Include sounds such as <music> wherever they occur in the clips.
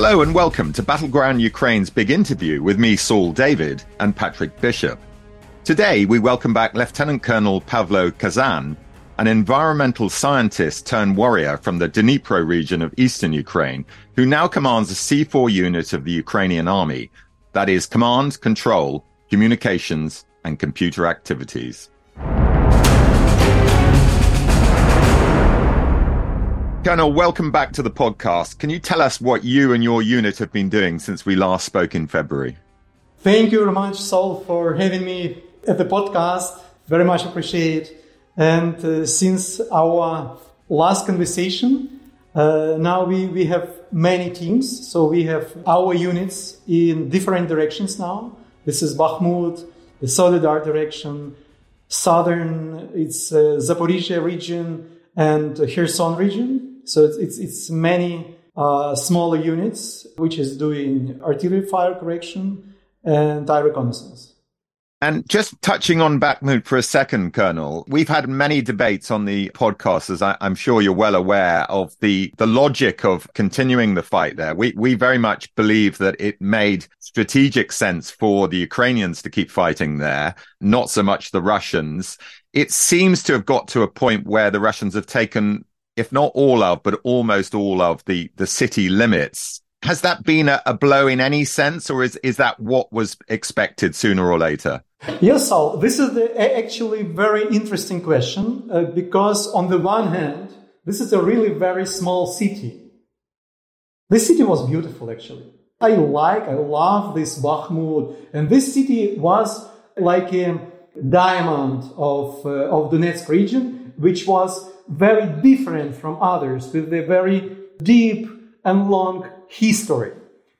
Hello and welcome to Battleground Ukraine's big interview with me, Saul David, and Patrick Bishop. Today, we welcome back Lieutenant Colonel Pavlo Khazan, an environmental scientist turned warrior from the Dnipro region of eastern Ukraine, who now commands a C4 unit of the Ukrainian army, that is, command, control, communications, and computer activities. Colonel, welcome back to the podcast. Can you tell us what you and your unit have been doing since we last spoke in February? Thank you very much, Saul, for having me at the podcast. Very much appreciate. And uh, since our last conversation, uh, now we, we have many teams. So we have our units in different directions now. This is Bakhmut, the Soledar direction, southern, it's uh, Zaporizhia region, and Kherson region. So it's, it's, it's many uh, smaller units, which is doing artillery fire correction and air reconnaissance. And just touching on Bakhmut for a second, Colonel, we've had many debates on the podcast, as I, am sure you're well aware of the, the logic of continuing the fight there. We, we very much believe that it made strategic sense for the Ukrainians to keep fighting there, not so much the Russians. It seems to have got to a point where the Russians have taken if not all of, but almost all of the, the city limits. Has that been a, a blow in any sense, or is, is that what was expected sooner or later? Yes, Saul. This is the, actually very interesting question uh, because, on the one hand, this is a really very small city. This city was beautiful, actually. I like, I love this Bakhmut, and this city was like a diamond of uh, of Donetsk region, which was very different from others with a very deep and long history.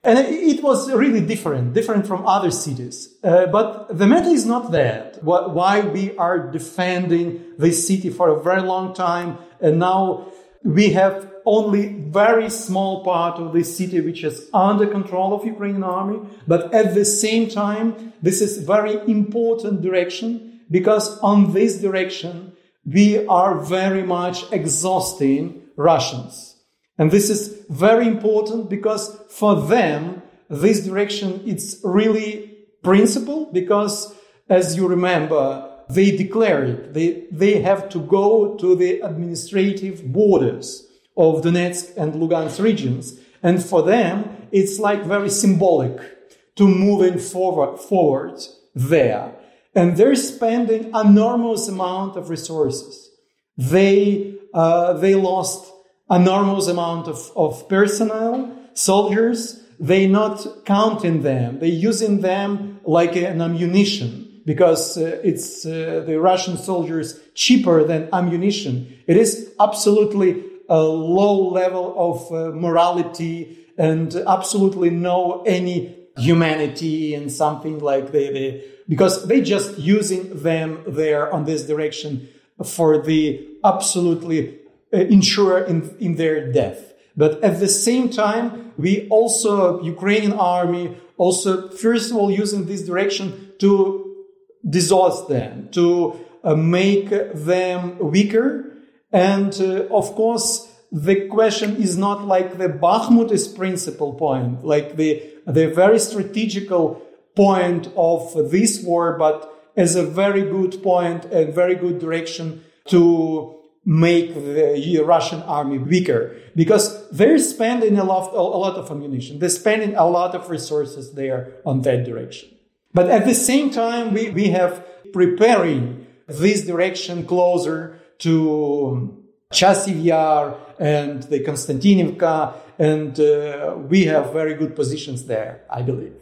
And it was really different, different from other cities. Uh, but the matter is not that. Why we are defending this city for a very long time, and now we have only very small part of this city which is under control of Ukrainian army. But at the same time, this is very important direction because on this direction we are very much exhausting Russians. And this is very important because for them, this direction is really principle because as you remember, they declare it. They, they have to go to the administrative borders of Donetsk and Lugansk regions. And for them, it's like very symbolic to moving forward, forward there and they're spending enormous amount of resources. They uh, they lost enormous amount of, of personnel, soldiers. They not counting them. They using them like an ammunition because uh, it's uh, the Russian soldiers cheaper than ammunition. It is absolutely a low level of uh, morality and absolutely no any humanity and something like they because they just using them there on this direction for the absolutely uh, ensure in, in their death. But at the same time, we also, Ukrainian army, also first of all using this direction to dissolve them, to uh, make them weaker. And uh, of course, the question is not like the Bakhmut is principal point, like the the very strategical point of this war, but as a very good point, a very good direction to make the Russian army weaker because they're spending a lot, a lot of ammunition. They're spending a lot of resources there on that direction. But at the same time, we, we have preparing this direction closer to Chasiv Yar and the Konstantinivka, and uh, we have very good positions there, I believe.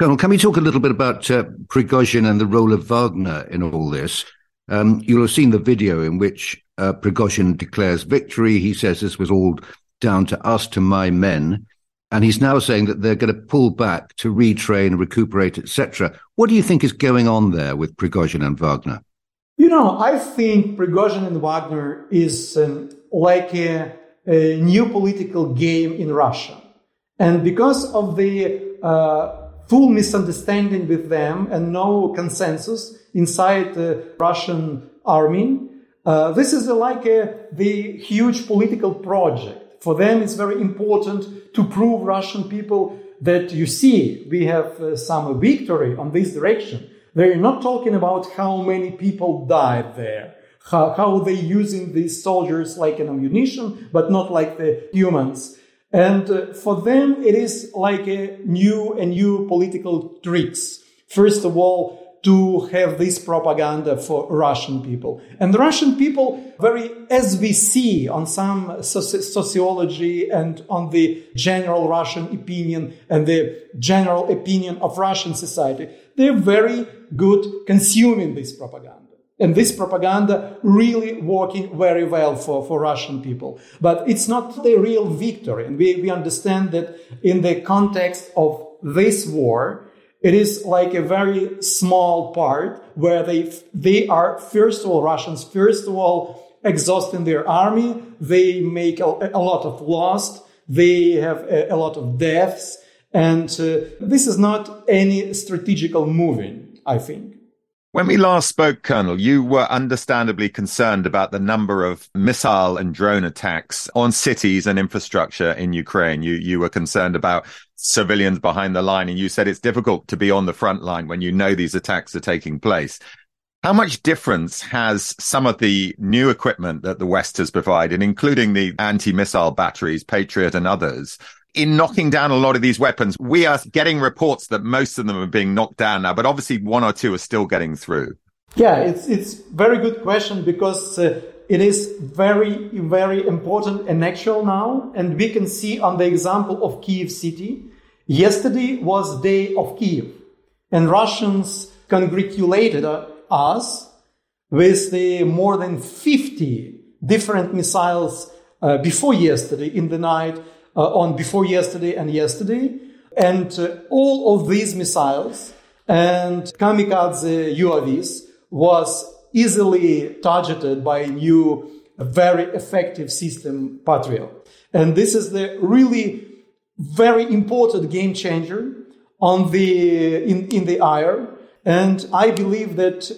Colonel, can we talk a little bit about uh, Prigozhin and the role of Wagner in all this? Um, you'll have seen the video in which uh, Prigozhin declares victory. He says this was all down to us, to my men. And he's now saying that they're going to pull back to retrain, recuperate, etc. What do you think is going on there with Prigozhin and Wagner? You know, I think Prigozhin and Wagner is um, like a, a, new political game in Russia. And because of the uh, full misunderstanding with them and no consensus inside the Russian army, uh, this is like a, the huge political project. For them, it's very important to prove Russian people that you see, we have uh, some victory on this direction. They're not talking about how many people died there, how, how they're using these soldiers like an ammunition, but not like the humans. And uh, for them, it is like a new and new political tricks. First of all, to have this propaganda for Russian people. And the Russian people, very, as we see on some soci- sociology and on the general Russian opinion and the general opinion of Russian society, they're very good consuming this propaganda. And this propaganda really working very well for, for Russian people. But it's not the real victory. And we, we understand that in the context of this war, it is like a very small part where they, they are, first of all, Russians, first of all, exhausting their army. They make a, a lot of loss. They have a, a lot of deaths. And uh, this is not any strategical moving, I think. When we last spoke, Colonel, you were understandably concerned about the number of missile and drone attacks on cities and infrastructure in Ukraine. You, you were concerned about civilians behind the line, and you said it's difficult to be on the front line when you know these attacks are taking place. How much difference has some of the new equipment that the West has provided, including the anti-missile batteries, Patriot and others, in knocking down a lot of these weapons, we are getting reports that most of them are being knocked down now, but obviously one or two are still getting through. Yeah, it's it's very good question because uh, it is very very important and actual now, and we can see on the example of Kiev city. Yesterday was day of Kiev, and Russians congratulated us with the more than 50 different missiles uh, before yesterday in the night on before yesterday and yesterday. And uh, all of these missiles and kamikaze UAVs was easily targeted by a new, very effective system, Patriot. And this is the really very important game changer on the, in, in the air. And I believe that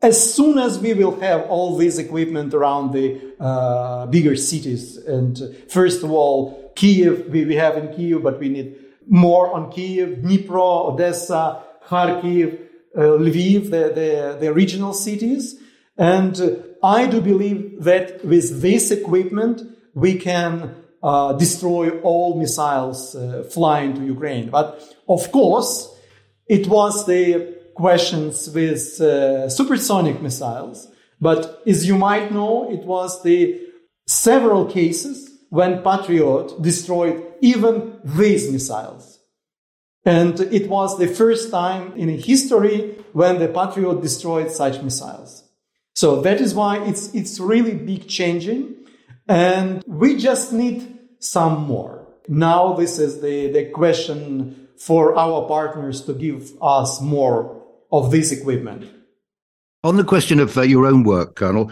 as soon as we will have all this equipment around the uh, bigger cities, and first of all, Kiev, we, we have in Kiev, but we need more on Kiev, Dnipro, Odessa, Kharkiv, uh, Lviv, the, the, the, regional cities. And uh, I do believe that with this equipment, we can uh, destroy all missiles uh, flying to Ukraine. But of course, it was the questions with uh, supersonic missiles. But as you might know, it was the several cases when Patriot destroyed even these missiles. And it was the first time in history when the Patriot destroyed such missiles. So that is why it's, it's really big changing. And we just need some more. Now this is the, the question for our partners to give us more of this equipment. On the question of uh, your own work, Colonel,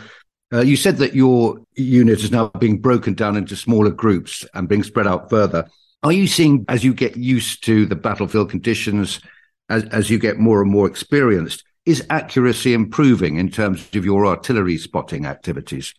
uh, you said that your unit is now being broken down into smaller groups and being spread out further. Are you seeing, as you get used to the battlefield conditions, as, as you get more and more experienced, is accuracy improving in terms of your artillery spotting activities?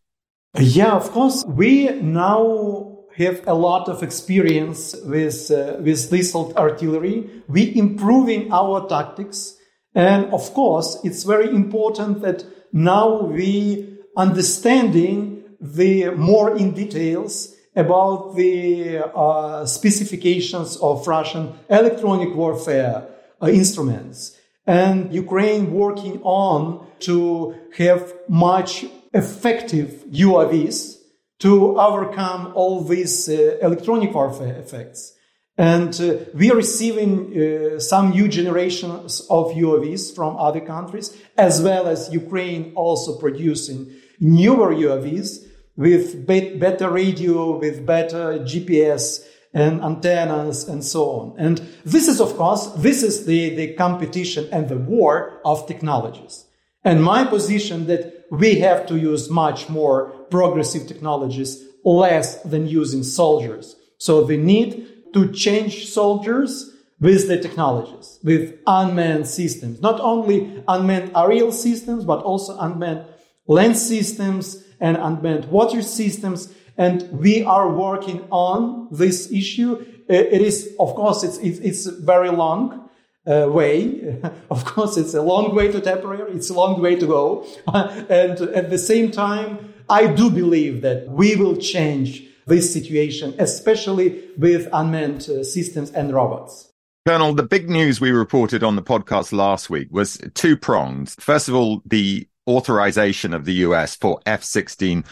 Yeah, of course. We now have a lot of experience with, uh, with this artillery. We improving our tactics. And of course, it's very important that now we understanding the more in details about the uh, specifications of Russian electronic warfare uh, instruments and Ukraine working on to have much effective UAVs to overcome all these uh, electronic warfare effects. And uh, we are receiving uh, some new generations of UAVs from other countries, as well as Ukraine also producing newer UAVs with be- better radio, with better GPS and antennas and so on. And this is, of course, this is the, the competition and the war of technologies. And my position that we have to use much more progressive technologies less than using soldiers. So the need to change soldiers with the technologies, with unmanned systems, not only unmanned aerial systems, but also unmanned land systems and unmanned water systems. And we are working on this issue. It is, of course, it's, it's, very long uh, way. <laughs> of course, it's a long way to temporary. It's a long way to go. <laughs> and at the same time, I do believe that we will change this situation, especially with unmanned uh, systems and robots. Colonel, the big news we reported on the podcast last week was two prongs. First of all, the authorization of the US for F 16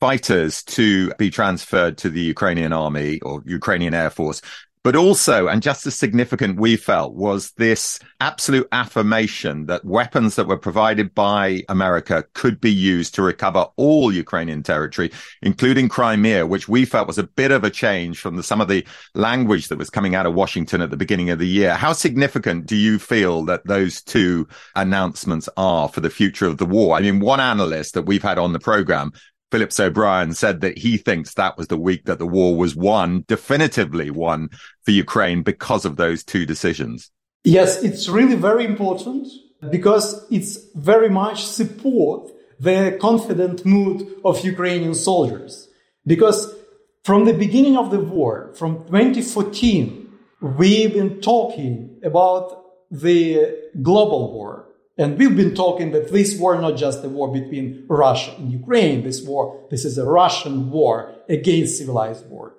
fighters to be transferred to the Ukrainian army or Ukrainian Air Force. But also, and just as significant we felt was this absolute affirmation that weapons that were provided by America could be used to recover all Ukrainian territory, including Crimea, which we felt was a bit of a change from the, some of the language that was coming out of Washington at the beginning of the year. How significant do you feel that those two announcements are for the future of the war? I mean, one analyst that we've had on the program Phillips O'Brien said that he thinks that was the week that the war was won, definitively won for Ukraine because of those two decisions. Yes, it's really very important because it's very much support the confident mood of Ukrainian soldiers. Because from the beginning of the war, from 2014, we've been talking about the global war and we've been talking that this war not just a war between Russia and Ukraine. This war, this is a Russian war against civilized world.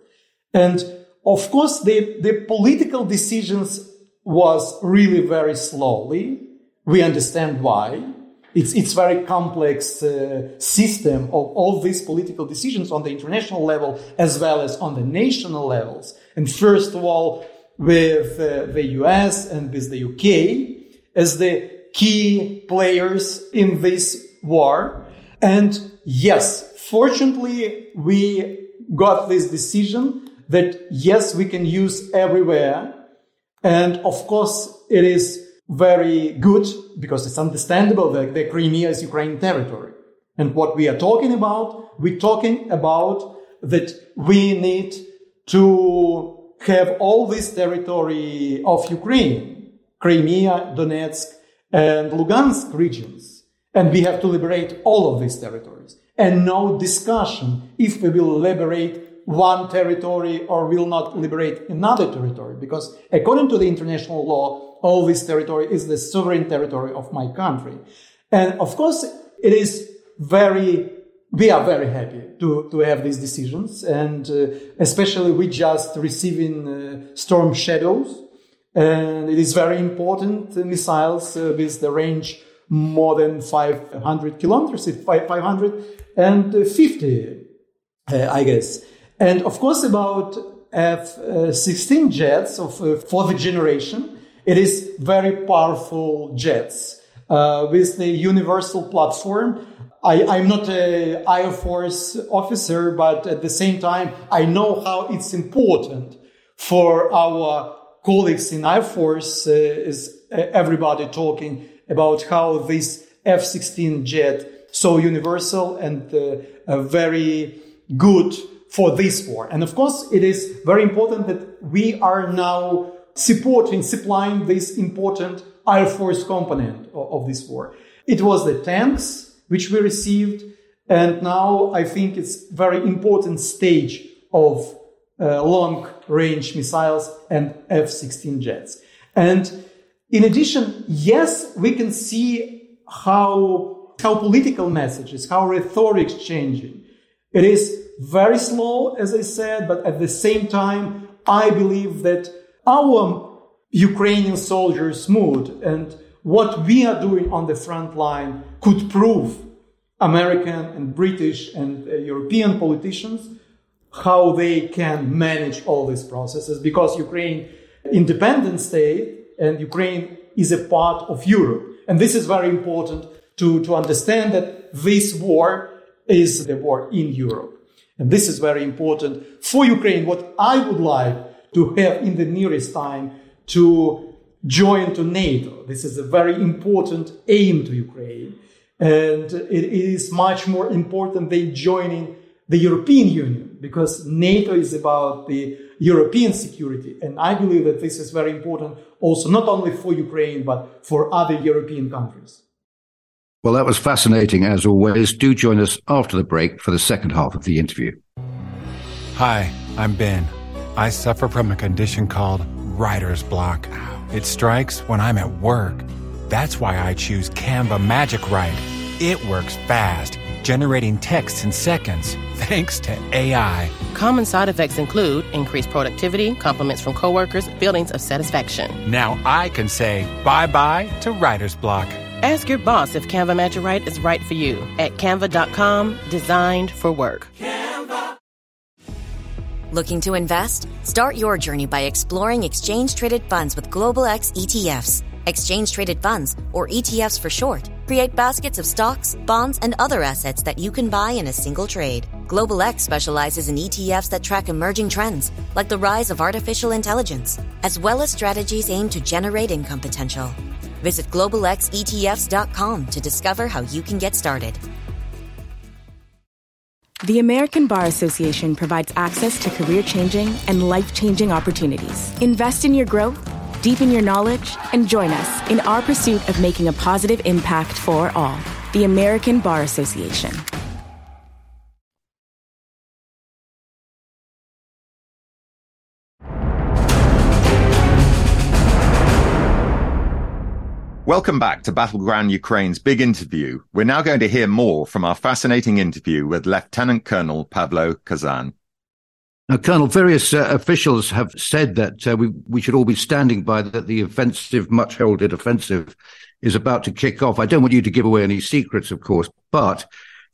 And of course, the, the political decisions was really very slowly. We understand why. It's, it's very complex uh, system of all these political decisions on the international level as well as on the national levels. And first of all, with uh, the US and with the UK as the key players in this war. And yes, fortunately, we got this decision that yes, we can use everywhere. And of course, it is very good because it's understandable that the Crimea is Ukraine territory. And what we are talking about, we're talking about that we need to have all this territory of Ukraine, Crimea, Donetsk, and Lugansk regions. And we have to liberate all of these territories. And no discussion if we will liberate one territory or will not liberate another territory. Because according to the international law, all this territory is the sovereign territory of my country. And of course, it is very, we are very happy to, to have these decisions. And uh, especially we just receiving uh, storm shadows and it is very important uh, missiles uh, with the range more than 500 kilometers, 550, uh, I guess. And of course, about F-16 jets of fourth generation, it is very powerful jets uh, with the universal platform. I, am not an Air Force officer, but at the same time, I know how it's important for our colleagues in Air Force uh, is uh, everybody talking about how this F-16 jet so universal and uh, very good for this war. And of course, it is very important that we are now supporting, supplying this important Air Force component of, of this war. It was the tanks which we received. And now I think it's very important stage of uh, long range missiles and F 16 jets. And in addition, yes, we can see how, how political messages, how rhetoric is changing. It is very slow, as I said, but at the same time, I believe that our Ukrainian soldiers' mood and what we are doing on the front line could prove American and British and uh, European politicians how they can manage all these processes because Ukraine independent state and Ukraine is a part of Europe. And this is very important to, to understand that this war is the war in Europe. And this is very important for Ukraine. What I would like to have in the nearest time to join to NATO. This is a very important aim to Ukraine. And it is much more important than joining the European Union because NATO is about the European security. And I believe that this is very important also not only for Ukraine, but for other European countries. Well, that was fascinating as always. Do join us after the break for the second half of the interview. Hi, I'm Ben. I suffer from a condition called writer's block. It strikes when I'm at work. That's why I choose Canva Magic Write. It works fast, generating texts in seconds, thanks to AI. Common side effects include increased productivity, compliments from coworkers, feelings of satisfaction. Now I can say bye bye to writer's block. Ask your boss if Canva Magic Write is right for you at canva.com, designed for work. Canva. Looking to invest? Start your journey by exploring exchange traded funds with Global X ETFs. Exchange traded funds, or ETFs for short, create baskets of stocks, bonds, and other assets that you can buy in a single trade. Global X specializes in ETFs that track emerging trends, like the rise of artificial intelligence, as well as strategies aimed to generate income potential. Visit globalxetfs.com to discover how you can get started. The American Bar Association provides access to career changing and life changing opportunities. Invest in your growth, deepen your knowledge, and join us in our pursuit of making a positive impact for all. The American Bar Association. Welcome back to Battleground Ukraine's big interview. We're now going to hear more from our fascinating interview with Lieutenant Colonel Pavlo Khazan. Now, Colonel, various uh, officials have said that uh, we, we should all be standing by that the offensive, much heralded offensive is about to kick off. I don't want you to give away any secrets, of course, but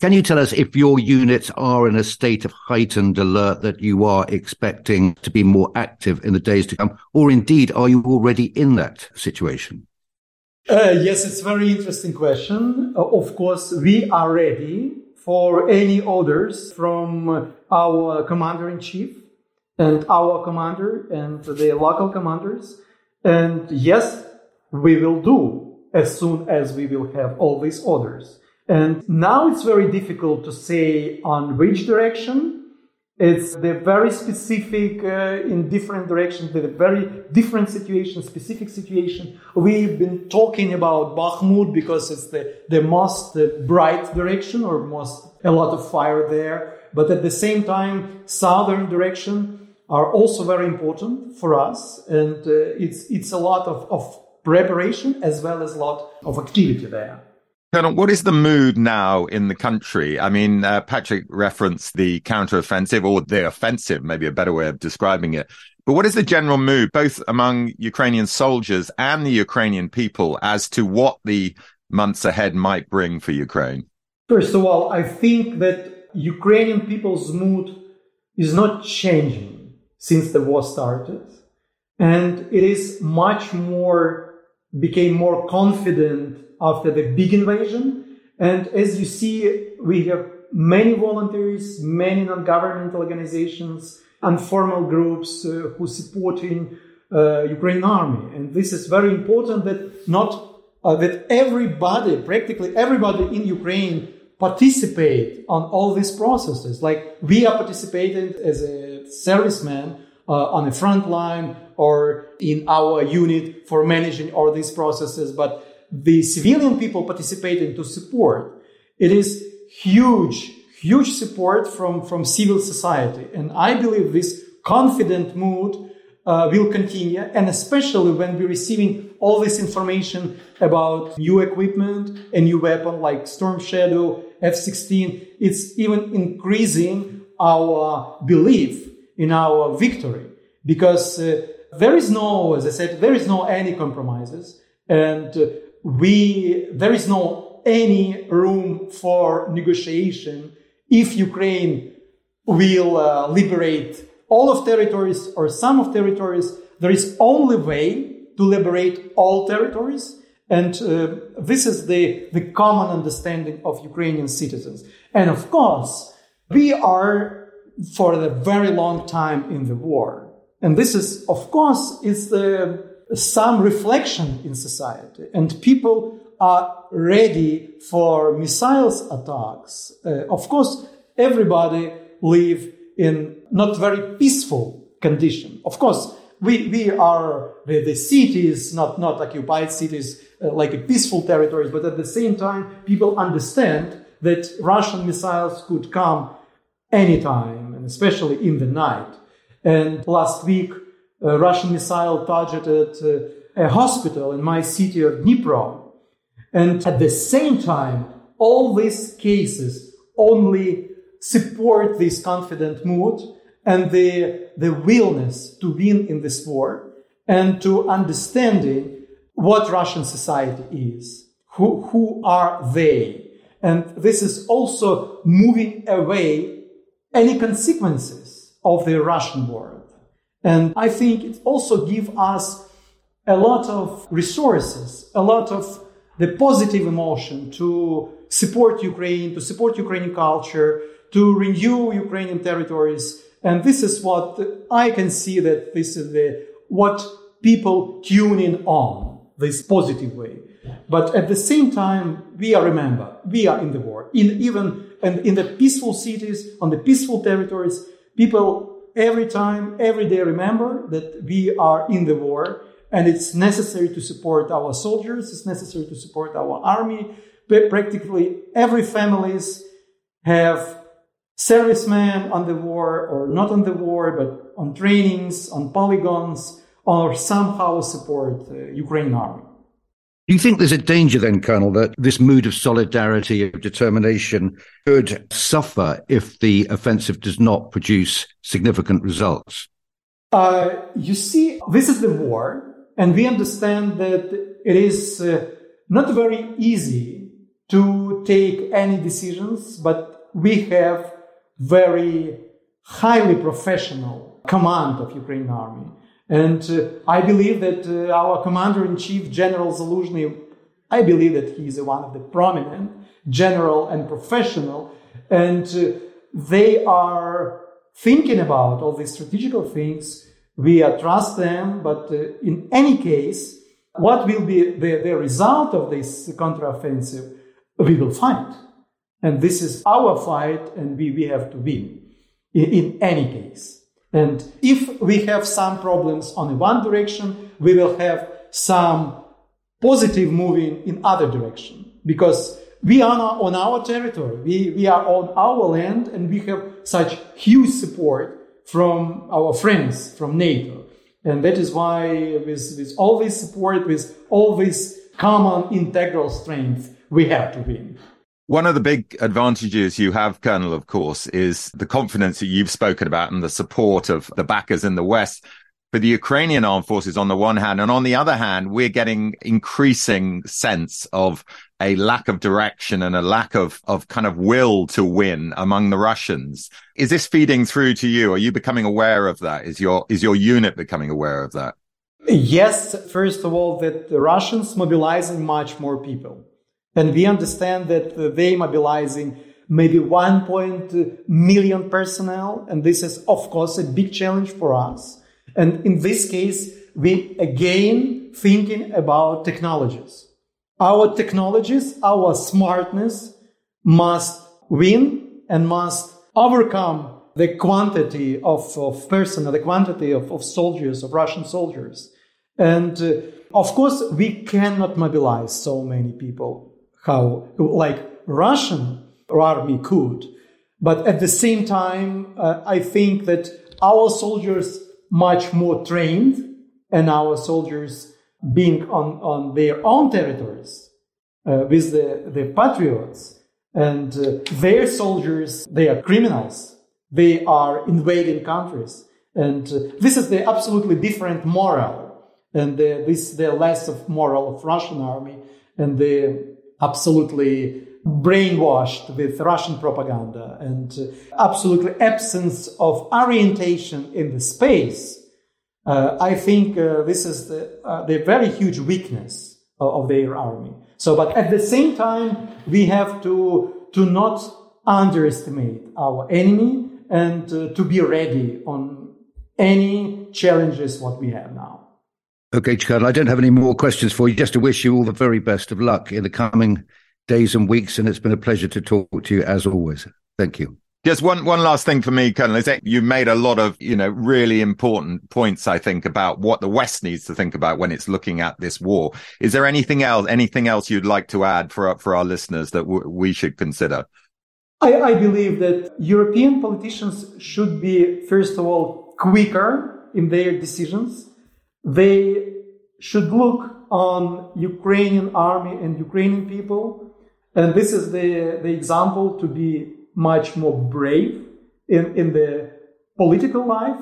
can you tell us if your units are in a state of heightened alert that you are expecting to be more active in the days to come? Or indeed, are you already in that situation? Uh, yes, it's a very interesting question. Uh, of course, we are ready for any orders from our commander in chief and our commander and the local commanders. And yes, we will do as soon as we will have all these orders. And now it's very difficult to say on which direction it's the very specific uh, in different directions, the very different situation, specific situation. We've been talking about Bakhmut because it's the, the most uh, bright direction or most a lot of fire there. But at the same time, southern direction are also very important for us. And uh, it's, it's a lot of, of preparation as well as a lot of activity there. Colonel, what is the mood now in the country? I mean, uh, Patrick referenced the counteroffensive or the offensive, maybe a better way of describing it. But what is the general mood, both among Ukrainian soldiers and the Ukrainian people, as to what the months ahead might bring for Ukraine? First of all, I think that Ukrainian people's mood is not changing since the war started. And it is much more, became more confident after the big invasion. And as you see, we have many volunteers, many non-governmental organizations, informal groups uh, who supporting uh, Ukraine army. And this is very important that not uh, that everybody, practically everybody in Ukraine participate on all these processes. Like we are participating as a serviceman uh, on the front line or in our unit for managing all these processes. But the civilian people participating to support. It is huge, huge support from, from civil society. And I believe this confident mood uh, will continue, and especially when we're receiving all this information about new equipment, a new weapon like Storm Shadow, F-16, it's even increasing our belief in our victory because uh, there is no, as I said, there is no any compromises, and uh, we there is no any room for negotiation if Ukraine will uh, liberate all of territories or some of territories. There is only way to liberate all territories. And uh, this is the, the common understanding of Ukrainian citizens. And of course, we are for a very long time in the war. And this is, of course, is the, some reflection in society. And people are ready for missiles attacks. Uh, of course, everybody live in not very peaceful condition. Of course, we, we are the, the cities, not, not occupied cities, uh, like a peaceful territories, but at the same time, people understand that Russian missiles could come anytime, and especially in the night. And last week, a Russian missile targeted uh, a hospital in my city of Dnipro. And at the same time, all these cases only support this confident mood and the, the willingness to win in this war and to understanding what Russian society is. Who, who are they? And this is also moving away any consequences of the Russian world. And I think it also gives us a lot of resources, a lot of the positive emotion to support Ukraine, to support Ukrainian culture, to renew Ukrainian territories, and this is what I can see that this is the, what people tune in on, this positive way. But at the same time, we are, remember, we are in the war. In even and in the peaceful cities, on the peaceful territories, people every time, every day remember that we are in the war and it's necessary to support our soldiers. It's necessary to support our army. But practically every families have servicemen on the war or not on the war, but on trainings, on polygons, or somehow support the Ukraine army. Do you think there's a danger then, Colonel, that this mood of solidarity, of determination could suffer if the offensive does not produce significant results? Uh, you see, this is the war, and we understand that it is uh, not very easy to take any decisions, but we have very highly professional command of Ukraine army. And uh, I believe that uh, our commander in chief, General Zaluzhny, I believe that he is one of the prominent general and professional. And uh, they are thinking about all these strategical things. We trust them, but uh, in any case, what will be the, the result of this counteroffensive? We will find. And this is our fight, and we, we have to win in, in any case. And if we have some problems on one direction, we will have some positive moving in other direction because we are on our territory, we, we are on our land, and we have such huge support from our friends from NATO. And that is why, with, with all this support, with all this common integral strength, we have to win. One of the big advantages you have, Colonel, of course, is the confidence that you've spoken about and the support of the backers in the West for the Ukrainian armed forces on the one hand. And on the other hand, we're getting increasing sense of a lack of direction and a lack of, of kind of will to win among the Russians. Is this feeding through to you? Are you becoming aware of that? Is your, is your unit becoming aware of that? Yes. First of all, that the Russians mobilizing much more people. And we understand that they mobilizing maybe 1. million personnel. And this is, of course, a big challenge for us. And in this case, we again thinking about technologies. Our technologies, our smartness must win and must overcome the quantity of, of personnel, the quantity of, of soldiers, of Russian soldiers. And uh, of course, we cannot mobilize so many people how like Russian army could. But at the same time, uh, I think that our soldiers much more trained and our soldiers being on, on their own territories uh, with the, the patriots and uh, their soldiers, they are criminals. They are invading countries. And uh, this is the absolutely different moral. And the, this the less of moral of Russian army and the absolutely brainwashed with Russian propaganda and uh, absolutely absence of orientation in the space. Uh, I think uh, this is the, uh, the very huge weakness of, of, their army. So, but at the same time, we have to, to not underestimate our enemy and uh, to be ready on any challenges what we have now. Okay, Colonel, I don't have any more questions for you. Just to wish you all the very best of luck in the coming days and weeks, and it's been a pleasure to talk to you as always. Thank you. Just one one last thing for me, Colonel, is that you made a lot of, you know, really important points, I think, about what the West needs to think about when it's looking at this war. Is there anything else, anything else you'd like to add for for our listeners that w- we should consider? I, I believe that European politicians should be, first of all, quicker in their decisions they should look on Ukrainian army and Ukrainian people. And this is the, the example to be much more brave in, in the political life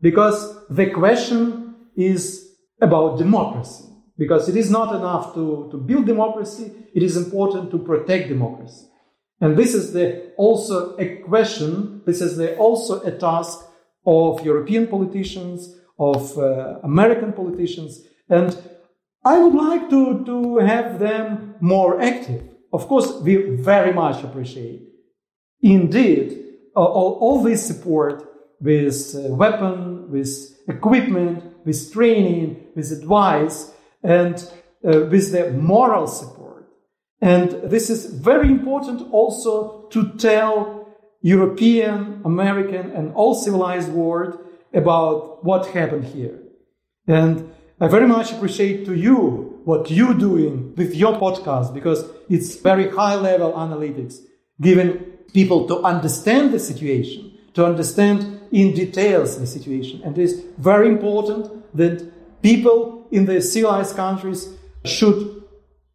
because the question is about democracy. Because it is not enough to, to build democracy, it is important to protect democracy. And this is the, also a question, this is the, also a task of European politicians, of uh, American politicians. And I would like to, to have them more active. Of course, we very much appreciate, indeed, uh, all, all this support with uh, weapon, with equipment, with training, with advice, and uh, with the moral support. And this is very important also to tell European, American, and all civilized world about what happened here. And I very much appreciate to you what you're doing with your podcast because it's very high level analytics, giving people to understand the situation, to understand in details the situation. And it is very important that people in the civilized countries should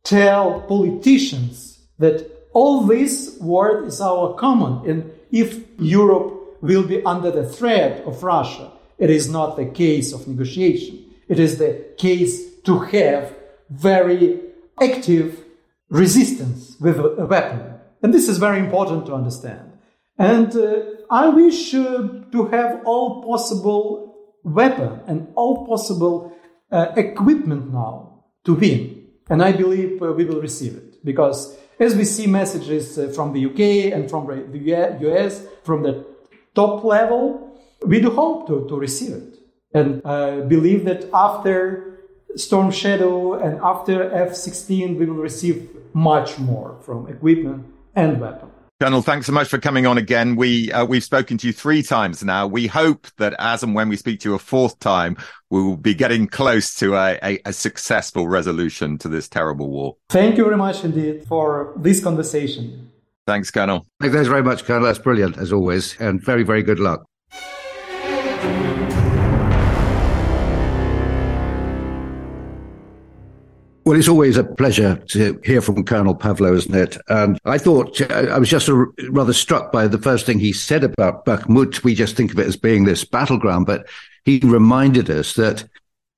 tell politicians that all this world is our common. And if Europe will be under the threat of Russia. It is not the case of negotiation. It is the case to have very active resistance with a weapon. And this is very important to understand. And uh, I wish uh, to have all possible weapon and all possible uh, equipment now to win. And I believe uh, we will receive it because as we see messages uh, from the UK and from the US, from the top level, we do hope to, to receive it. And I believe that after Storm Shadow and after F 16, we will receive much more from equipment and weapons. Colonel, thanks so much for coming on again. We uh, we've spoken to you three times now. We hope that as and when we speak to you a fourth time, we will be getting close to a, a, a successful resolution to this terrible war. Thank you very much indeed for this conversation. Thanks, Colonel. Thanks very much, Colonel. That's brilliant, as always. And very, very good luck. Well, it's always a pleasure to hear from Colonel Pavlo, isn't it? And I thought I was just rather struck by the first thing he said about Bakhmut. We just think of it as being this battleground, but he reminded us that,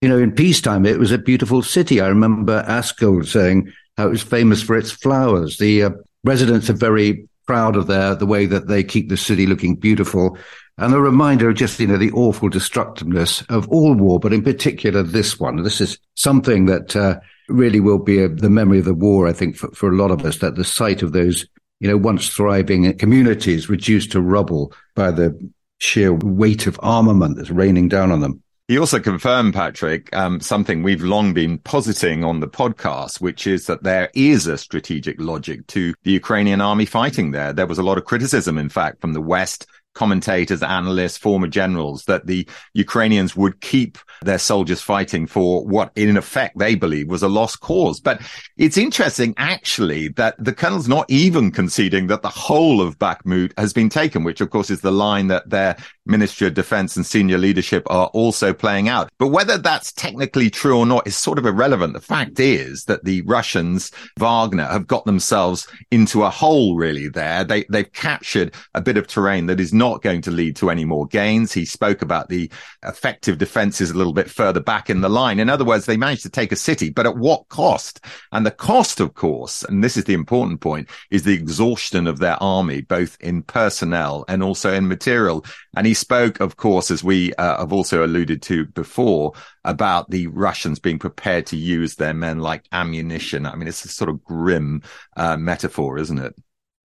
you know, in peacetime, it was a beautiful city. I remember Askold saying how it was famous for its flowers. The uh, residents are very proud of their the way that they keep the city looking beautiful. And a reminder of just you know the awful destructiveness of all war but in particular this one. This is something that uh, really will be a, the memory of the war i think for, for a lot of us that the sight of those you know once thriving communities reduced to rubble by the sheer weight of armament that's raining down on them he also confirmed, Patrick, um, something we've long been positing on the podcast, which is that there is a strategic logic to the Ukrainian army fighting there. There was a lot of criticism, in fact, from the West commentators, analysts, former generals that the Ukrainians would keep their soldiers fighting for what in effect they believe was a lost cause. But it's interesting actually that the colonel's not even conceding that the whole of Bakhmut has been taken, which of course is the line that they're Ministry of Defense and senior leadership are also playing out. But whether that's technically true or not is sort of irrelevant. The fact is that the Russians, Wagner, have got themselves into a hole really there. They, they've captured a bit of terrain that is not going to lead to any more gains. He spoke about the effective defenses a little bit further back in the line. In other words, they managed to take a city, but at what cost? And the cost, of course, and this is the important point, is the exhaustion of their army, both in personnel and also in material. And he spoke, of course, as we uh, have also alluded to before, about the Russians being prepared to use their men like ammunition. I mean, it's a sort of grim uh, metaphor, isn't it?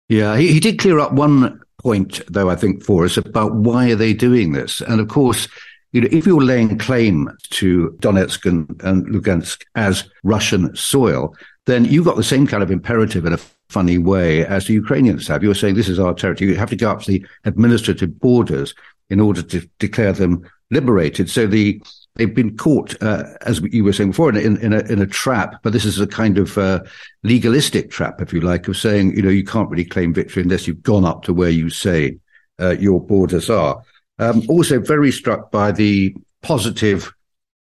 Yeah, he, he did clear up one point, though, I think, for us about why are they doing this. And of course, you know, if you're laying claim to Donetsk and, and Lugansk as Russian soil, then you've got the same kind of imperative in a funny way as the Ukrainians have. You're saying this is our territory. You have to go up to the administrative borders in order to declare them liberated. So the they've been caught, uh, as you were saying before, in, in, a, in a trap. But this is a kind of uh, legalistic trap, if you like, of saying you know you can't really claim victory unless you've gone up to where you say uh, your borders are. Um, also, very struck by the positive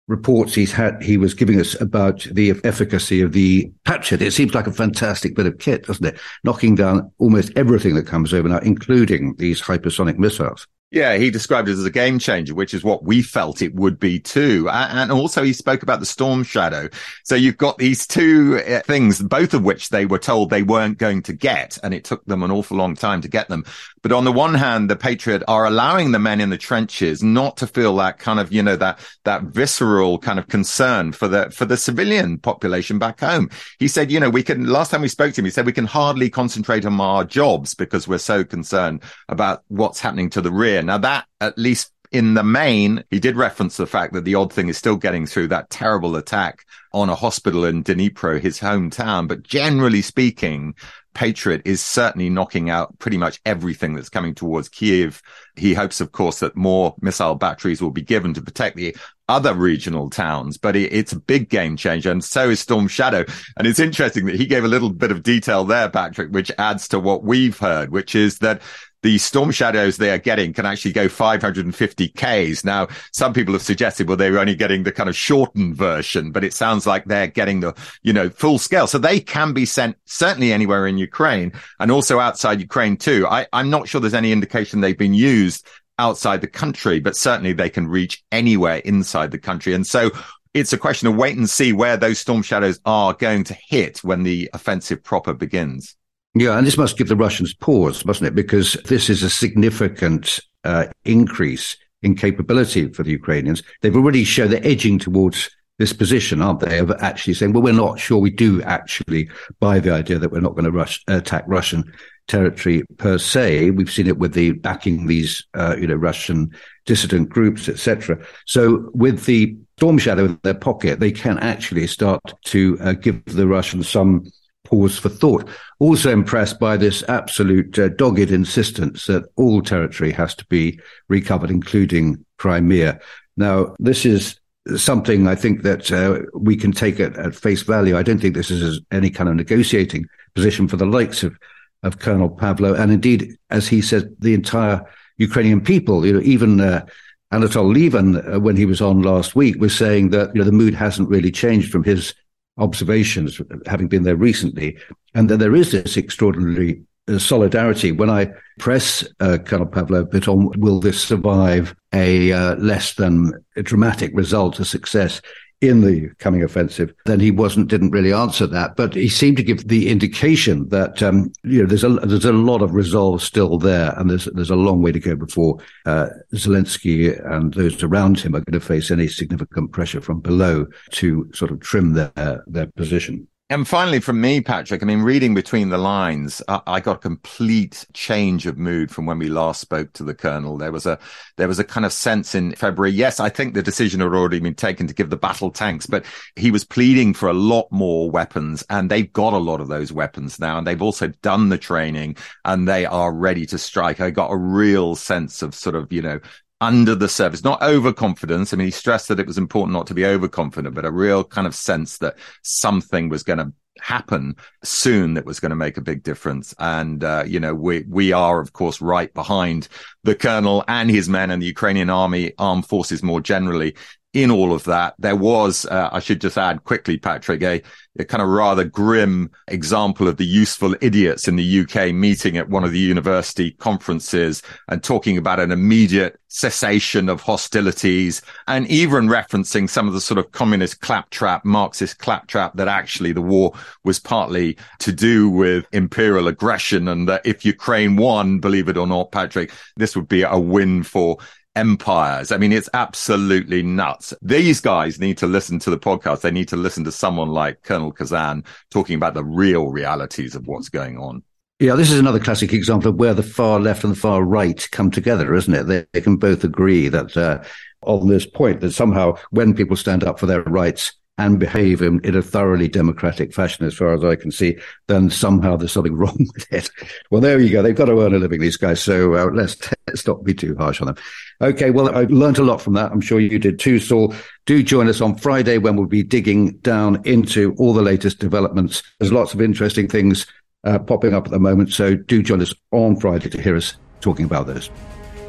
reports he's had, he was giving us about the efficacy of the Patriot. It seems like a fantastic bit of kit, doesn't it? Knocking down almost everything that comes over now, including these hypersonic missiles. Yeah, he described it as a game changer, which is what we felt it would be too. And also he spoke about the storm shadow. So you've got these two uh, things, both of which they were told they weren't going to get. And it took them an awful long time to get them. But on the one hand, the Patriot are allowing the men in the trenches not to feel that kind of, you know, that, that visceral kind of concern for the, for the civilian population back home. He said, you know, we can, last time we spoke to him, he said we can hardly concentrate on our jobs because we're so concerned about what's happening to the rear now that at least in the main, he did reference the fact that the odd thing is still getting through that terrible attack on a hospital in Dnipro, his hometown. But generally speaking, Patriot is certainly knocking out pretty much everything that's coming towards Kiev. He hopes, of course, that more missile batteries will be given to protect the other regional towns, but it's a big game changer. And so is Storm Shadow. And it's interesting that he gave a little bit of detail there, Patrick, which adds to what we've heard, which is that the storm shadows they are getting can actually go 550 Ks. Now, some people have suggested, well, they're only getting the kind of shortened version, but it sounds like they're getting the, you know, full scale. So they can be sent certainly anywhere in Ukraine and also outside Ukraine too. I, I'm not sure there's any indication they've been used outside the country, but certainly they can reach anywhere inside the country. And so it's a question of wait and see where those storm shadows are going to hit when the offensive proper begins. Yeah, and this must give the Russians pause, mustn't it? Because this is a significant uh, increase in capability for the Ukrainians. They've already shown they're edging towards this position, aren't they, of actually saying, well, we're not sure we do actually buy the idea that we're not going to rush, attack Russian territory per se. We've seen it with the backing these, uh, you know, Russian dissident groups, etc. So with the storm shadow in their pocket, they can actually start to uh, give the Russians some pause for thought. Also impressed by this absolute uh, dogged insistence that all territory has to be recovered, including Crimea. Now, this is something I think that uh, we can take at, at, face value. I don't think this is any kind of negotiating position for the likes of, of Colonel Pavlo. And indeed, as he said, the entire Ukrainian people, you know, even uh, Anatol Lieven, uh, when he was on last week, was saying that you know the mood hasn't really changed from his observations, having been there recently, and that there is this extraordinary uh, solidarity. When I press uh, Colonel Pavlo a bit on will this survive a uh, less than dramatic result, a success, in the coming offensive, then he wasn't didn't really answer that. But he seemed to give the indication that um, you know there's a there's a lot of resolve still there, and there's there's a long way to go before uh, Zelensky and those around him are going to face any significant pressure from below to sort of trim their their position. And finally, from me, Patrick, I mean, reading between the lines, I, I, got a complete change of mood from when we last spoke to the colonel. There was a, there was a kind of sense in February. Yes, I think the decision had already been taken to give the battle tanks, but he was pleading for a lot more weapons and they've got a lot of those weapons now. And they've also done the training and they are ready to strike. I got a real sense of sort of, you know, under the surface, not overconfidence. I mean, he stressed that it was important not to be overconfident, but a real kind of sense that something was going to happen soon that was going to make a big difference. And, uh, you know, we, we are, of course, right behind the colonel and his men and the Ukrainian army, armed forces more generally in all of that, there was, uh, I should just add quickly, Patrick, a, a, kind of rather grim example of the useful idiots in the UK meeting at one of the university conferences and talking about an immediate cessation of hostilities and even referencing some of the sort of communist claptrap, Marxist claptrap that actually the war was partly to do with imperial aggression and that if Ukraine won, believe it or not, Patrick, this would be a win for empires. I mean, it's absolutely nuts. These guys need to listen to the podcast. They need to listen to someone like Colonel Khazan talking about the real realities of what's going on. Yeah, this is another classic example of where the far left and the far right come together, isn't it? They, they can both agree that uh, on this point that somehow when people stand up for their rights, and behave in, in, a thoroughly democratic fashion, as far as I can see, then somehow there's something <laughs> wrong with it. Well, there you go. They've got to earn a living, these guys. So uh, let's, <laughs> let's not be too harsh on them. Okay. Well, I've learned a lot from that. I'm sure you did too, Saul. Do join us on Friday when we'll be digging down into all the latest developments. There's lots of interesting things uh, popping up at the moment. So do join us on Friday to hear us talking about those.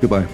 Goodbye.